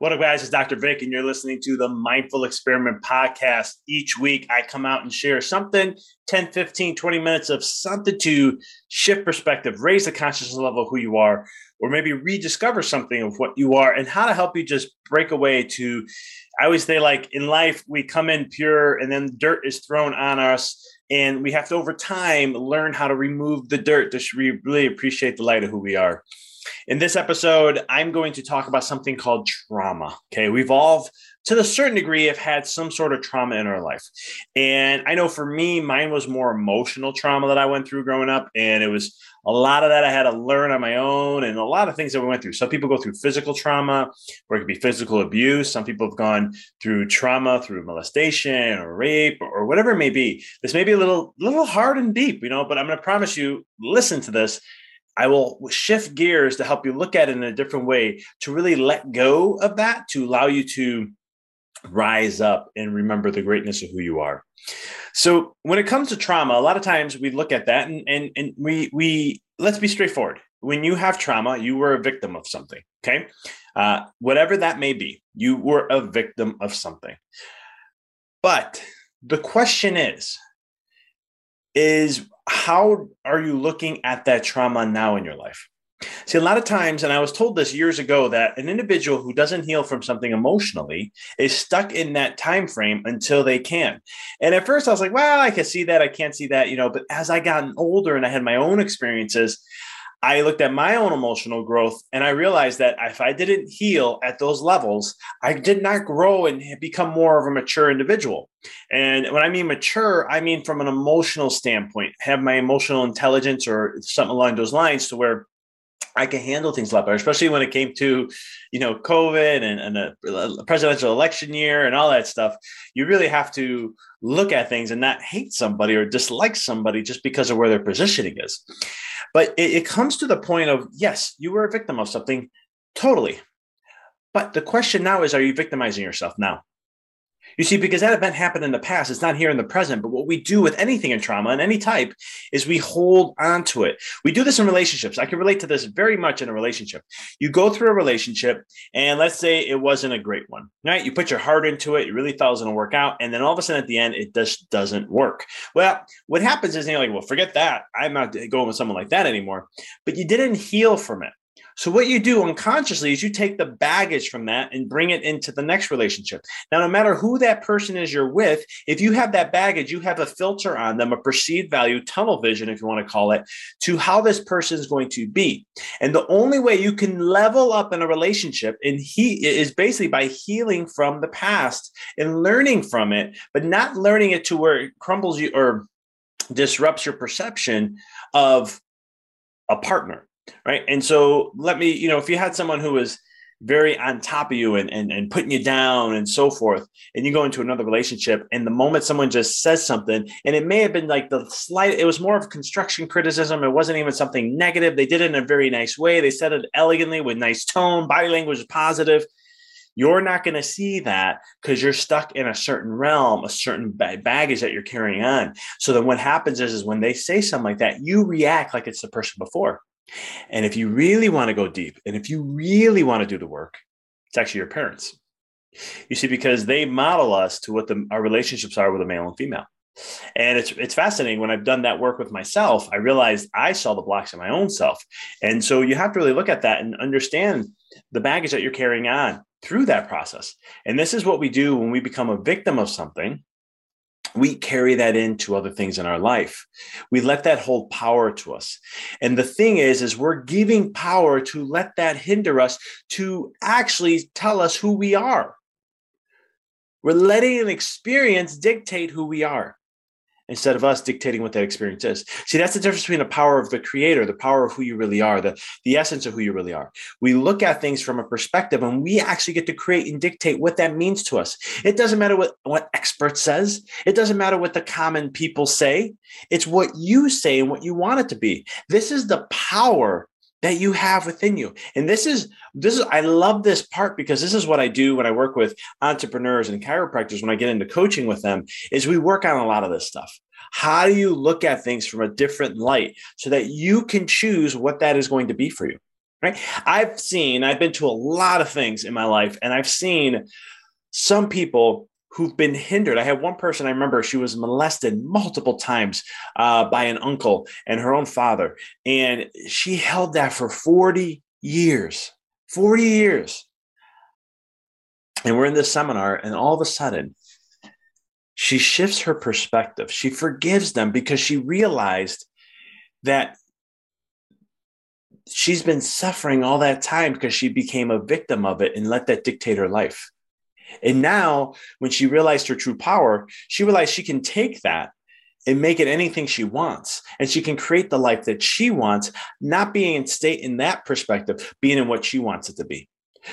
What up, guys? It's Dr. Vic, and you're listening to the Mindful Experiment podcast. Each week, I come out and share something 10, 15, 20 minutes of something to shift perspective, raise the consciousness level of who you are, or maybe rediscover something of what you are, and how to help you just break away to. I always say, like in life, we come in pure, and then dirt is thrown on us. And we have to, over time, learn how to remove the dirt to really appreciate the light of who we are. In this episode, I'm going to talk about something called trauma. Okay, we've all, to a certain degree, have had some sort of trauma in our life. And I know for me, mine was more emotional trauma that I went through growing up. And it was a lot of that I had to learn on my own and a lot of things that we went through. Some people go through physical trauma, where it could be physical abuse. Some people have gone through trauma through molestation or rape or whatever it may be. This may be a little, little hard and deep, you know, but I'm going to promise you, listen to this I will shift gears to help you look at it in a different way to really let go of that to allow you to rise up and remember the greatness of who you are. So when it comes to trauma, a lot of times we look at that and and, and we we let's be straightforward. When you have trauma, you were a victim of something. Okay, uh, whatever that may be, you were a victim of something. But the question is, is how are you looking at that trauma now in your life? See, a lot of times, and I was told this years ago, that an individual who doesn't heal from something emotionally is stuck in that time frame until they can. And at first, I was like, "Well, I can see that. I can't see that," you know. But as I gotten older and I had my own experiences, I looked at my own emotional growth and I realized that if I didn't heal at those levels, I did not grow and become more of a mature individual. And when I mean mature, I mean from an emotional standpoint, have my emotional intelligence or something along those lines to where I can handle things a lot better, especially when it came to, you know, COVID and, and a presidential election year and all that stuff. You really have to look at things and not hate somebody or dislike somebody just because of where their positioning is. But it, it comes to the point of yes, you were a victim of something, totally. But the question now is, are you victimizing yourself now? You see, because that event happened in the past, it's not here in the present. But what we do with anything in trauma and any type is we hold on to it. We do this in relationships. I can relate to this very much in a relationship. You go through a relationship, and let's say it wasn't a great one, right? You put your heart into it, you really thought it was going to work out, and then all of a sudden at the end, it just doesn't work. Well, what happens is you're like, well, forget that. I'm not going with someone like that anymore. But you didn't heal from it. So what you do unconsciously is you take the baggage from that and bring it into the next relationship. Now, no matter who that person is you're with, if you have that baggage, you have a filter on them, a perceived value, tunnel vision, if you want to call it, to how this person is going to be. And the only way you can level up in a relationship and he is basically by healing from the past and learning from it, but not learning it to where it crumbles you or disrupts your perception of a partner right? And so let me you know if you had someone who was very on top of you and, and, and putting you down and so forth and you go into another relationship and the moment someone just says something and it may have been like the slight it was more of construction criticism. It wasn't even something negative. They did it in a very nice way. They said it elegantly with nice tone body language positive. You're not going to see that because you're stuck in a certain realm, a certain baggage that you're carrying on. So then what happens is, is when they say something like that, you react like it's the person before. And if you really want to go deep and if you really want to do the work, it's actually your parents. You see, because they model us to what the, our relationships are with a male and female. And it's it's fascinating when I've done that work with myself, I realized I saw the blocks in my own self. And so you have to really look at that and understand the baggage that you're carrying on through that process. And this is what we do when we become a victim of something we carry that into other things in our life. We let that hold power to us. And the thing is is we're giving power to let that hinder us to actually tell us who we are. We're letting an experience dictate who we are instead of us dictating what that experience is. See, that's the difference between the power of the creator, the power of who you really are, the, the essence of who you really are. We look at things from a perspective and we actually get to create and dictate what that means to us. It doesn't matter what, what expert says. It doesn't matter what the common people say. It's what you say and what you want it to be. This is the power that you have within you. And this is this is I love this part because this is what I do when I work with entrepreneurs and chiropractors when I get into coaching with them is we work on a lot of this stuff. How do you look at things from a different light so that you can choose what that is going to be for you? Right? I've seen I've been to a lot of things in my life and I've seen some people who've been hindered. I had one person I remember she was molested multiple times uh, by an uncle and her own father, and she held that for 40 years. 40 years. And we're in this seminar, and all of a sudden, she shifts her perspective. She forgives them because she realized that she's been suffering all that time because she became a victim of it and let that dictate her life. And now, when she realized her true power, she realized she can take that and make it anything she wants. And she can create the life that she wants, not being in state in that perspective, being in what she wants it to be.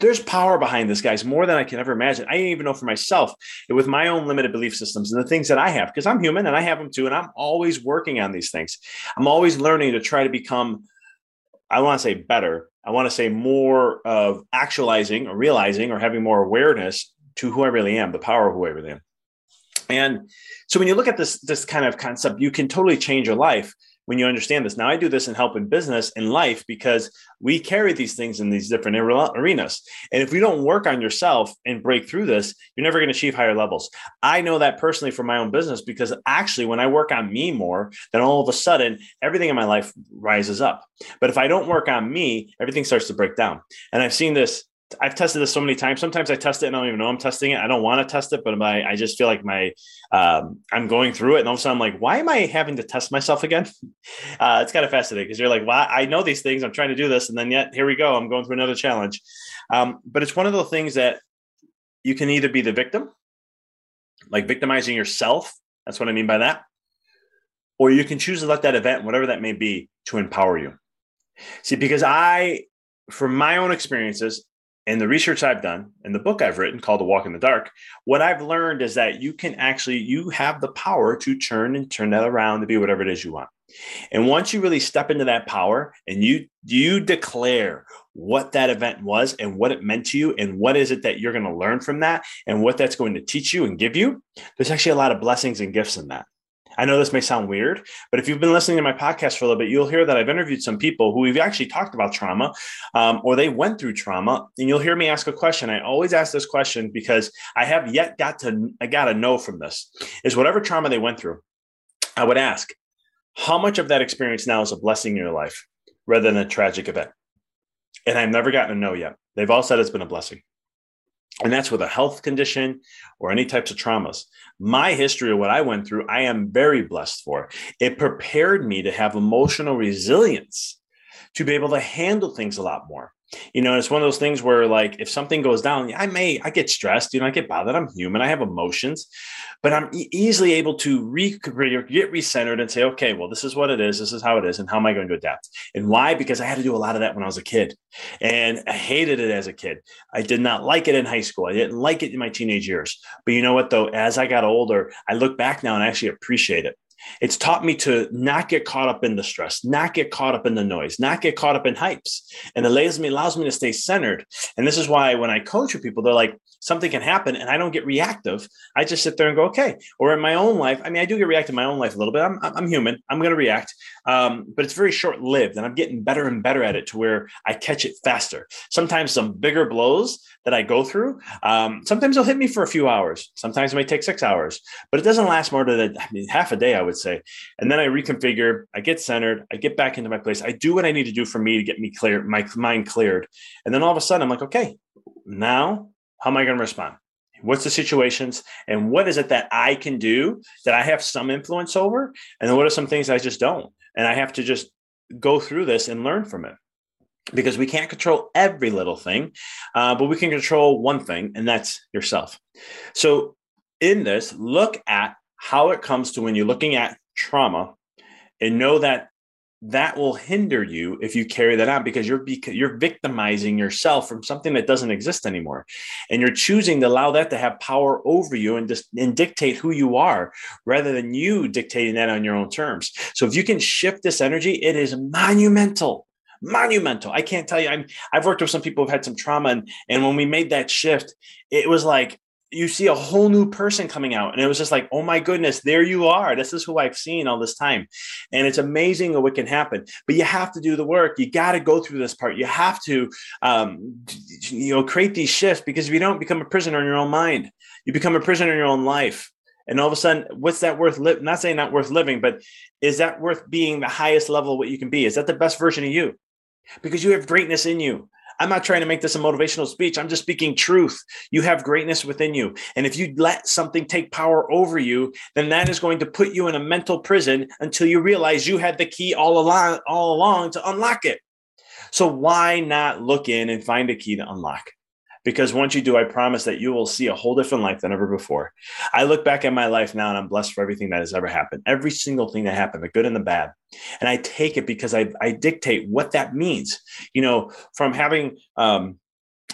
There's power behind this, guys, more than I can ever imagine. I didn't even know for myself with my own limited belief systems and the things that I have, because I'm human and I have them too. And I'm always working on these things. I'm always learning to try to become, I want to say better. I want to say more of actualizing or realizing or having more awareness to who I really am, the power of who I really am. And so when you look at this this kind of concept, you can totally change your life when you understand this. Now I do this in help in business in life because we carry these things in these different arenas. And if you don't work on yourself and break through this, you're never going to achieve higher levels. I know that personally from my own business because actually when I work on me more, then all of a sudden everything in my life rises up. But if I don't work on me, everything starts to break down. And I've seen this I've tested this so many times. Sometimes I test it and I don't even know I'm testing it. I don't want to test it, but my, I just feel like my um, I'm going through it, and all of a sudden I'm like, why am I having to test myself again? Uh, it's kind of fascinating because you're like, well, I know these things. I'm trying to do this, and then yet here we go. I'm going through another challenge. Um, but it's one of the things that you can either be the victim, like victimizing yourself. That's what I mean by that, or you can choose to let that event, whatever that may be, to empower you. See, because I, from my own experiences, and the research I've done and the book I've written called The Walk in the Dark, what I've learned is that you can actually you have the power to turn and turn that around to be whatever it is you want. And once you really step into that power and you you declare what that event was and what it meant to you and what is it that you're going to learn from that and what that's going to teach you and give you, there's actually a lot of blessings and gifts in that. I know this may sound weird, but if you've been listening to my podcast for a little bit, you'll hear that I've interviewed some people who we've actually talked about trauma um, or they went through trauma. And you'll hear me ask a question. I always ask this question because I have yet got to, I got to know from this is whatever trauma they went through, I would ask, how much of that experience now is a blessing in your life rather than a tragic event? And I've never gotten a no yet. They've all said it's been a blessing. And that's with a health condition or any types of traumas. My history of what I went through, I am very blessed for. It prepared me to have emotional resilience to be able to handle things a lot more you know it's one of those things where like if something goes down i may i get stressed you know i get bothered i'm human i have emotions but i'm e- easily able to re- get recentered and say okay well this is what it is this is how it is and how am i going to adapt? And why? Because i had to do a lot of that when i was a kid and i hated it as a kid. I did not like it in high school i didn't like it in my teenage years. But you know what though? As i got older i look back now and I actually appreciate it it's taught me to not get caught up in the stress, not get caught up in the noise, not get caught up in hypes. And it allows me, allows me to stay centered. And this is why when I coach with people, they're like, something can happen and I don't get reactive. I just sit there and go, okay. Or in my own life, I mean, I do get reactive in my own life a little bit. I'm, I'm human. I'm going to react. Um, but it's very short lived and I'm getting better and better at it to where I catch it faster. Sometimes some bigger blows that I go through, um, sometimes they'll hit me for a few hours. Sometimes it may take six hours, but it doesn't last more than mean, half a day, I would say. And then I reconfigure, I get centered, I get back into my place. I do what I need to do for me to get me clear, my mind cleared. And then all of a sudden I'm like, okay, now how am I going to respond? What's the situations and what is it that I can do that I have some influence over? And then what are some things I just don't? And I have to just go through this and learn from it because we can't control every little thing, uh, but we can control one thing, and that's yourself. So, in this, look at how it comes to when you're looking at trauma and know that that will hinder you if you carry that out because you're you're victimizing yourself from something that doesn't exist anymore. And you're choosing to allow that to have power over you and just and dictate who you are rather than you dictating that on your own terms. So if you can shift this energy it is monumental monumental. I can't tell you i'm i've worked with some people who've had some trauma and and when we made that shift it was like you see a whole new person coming out and it was just like oh my goodness there you are. This is who i've seen all this time. And it's amazing what can happen. But you have to do the work. You got to go through this part. You have to um, you know create these shifts because if you don't become a prisoner in your own mind. You become a prisoner in your own life. And all of a sudden what's that worth li- not saying not worth living but is that worth being the highest level what you can be? Is that the best version of you? Because you have greatness in you I'm not trying to make this a motivational speech. I'm just speaking truth. You have greatness within you. And if you let something take power over you, then that is going to put you in a mental prison until you realize you had the key all along, all along to unlock it. So why not look in and find a key to unlock? Because once you do, I promise that you will see a whole different life than ever before. I look back at my life now and I'm blessed for everything that has ever happened, every single thing that happened, the good and the bad. And I take it because I, I dictate what that means. You know, from having, um,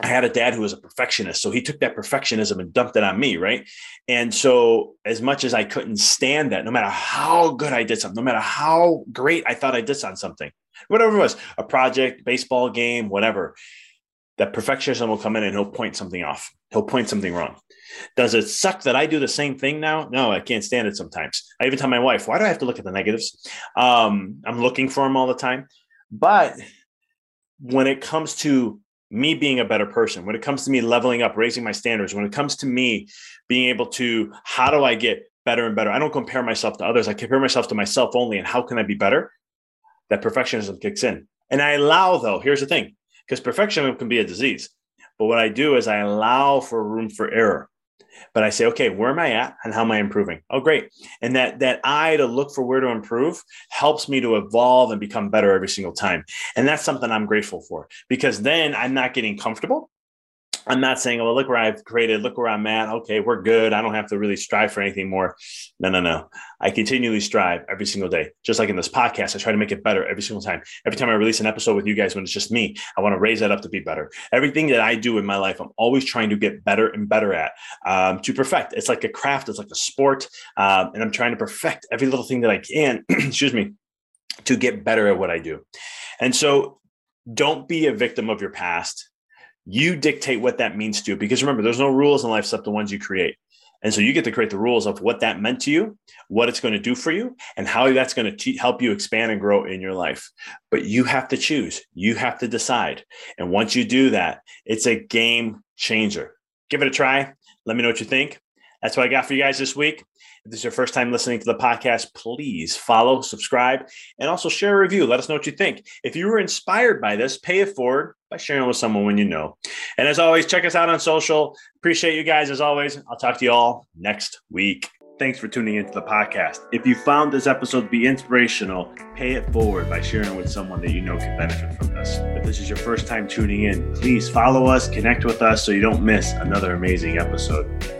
I had a dad who was a perfectionist. So he took that perfectionism and dumped it on me, right? And so, as much as I couldn't stand that, no matter how good I did something, no matter how great I thought I did on something, whatever it was, a project, baseball game, whatever, that perfectionism will come in and he'll point something off. He'll point something wrong. Does it suck that I do the same thing now? No, I can't stand it sometimes. I even tell my wife, why do I have to look at the negatives? Um, I'm looking for them all the time. But when it comes to me being a better person, when it comes to me leveling up, raising my standards, when it comes to me being able to, how do I get better and better? I don't compare myself to others. I compare myself to myself only. And how can I be better? That perfectionism kicks in. And I allow, though, here's the thing because perfection can be a disease. But what I do is I allow for room for error. But I say, okay, where am I at and how am I improving? Oh, great. And that that eye to look for where to improve helps me to evolve and become better every single time. And that's something I'm grateful for because then I'm not getting comfortable. I'm not saying, well, look where I've created, look where I'm at. Okay, we're good. I don't have to really strive for anything more. No, no, no. I continually strive every single day. Just like in this podcast, I try to make it better every single time. Every time I release an episode with you guys, when it's just me, I want to raise that up to be better. Everything that I do in my life, I'm always trying to get better and better at um, to perfect. It's like a craft, it's like a sport. Um, and I'm trying to perfect every little thing that I can, excuse me, to get better at what I do. And so Don't be a victim of your past. You dictate what that means to you. Because remember, there's no rules in life except the ones you create. And so you get to create the rules of what that meant to you, what it's going to do for you, and how that's going to te- help you expand and grow in your life. But you have to choose, you have to decide. And once you do that, it's a game changer. Give it a try. Let me know what you think. That's what I got for you guys this week. If this is your first time listening to the podcast, please follow, subscribe, and also share a review. Let us know what you think. If you were inspired by this, pay it forward by sharing with someone when you know. And as always, check us out on social. Appreciate you guys as always. I'll talk to you all next week. Thanks for tuning into the podcast. If you found this episode to be inspirational, pay it forward by sharing with someone that you know can benefit from this. If this is your first time tuning in, please follow us, connect with us so you don't miss another amazing episode.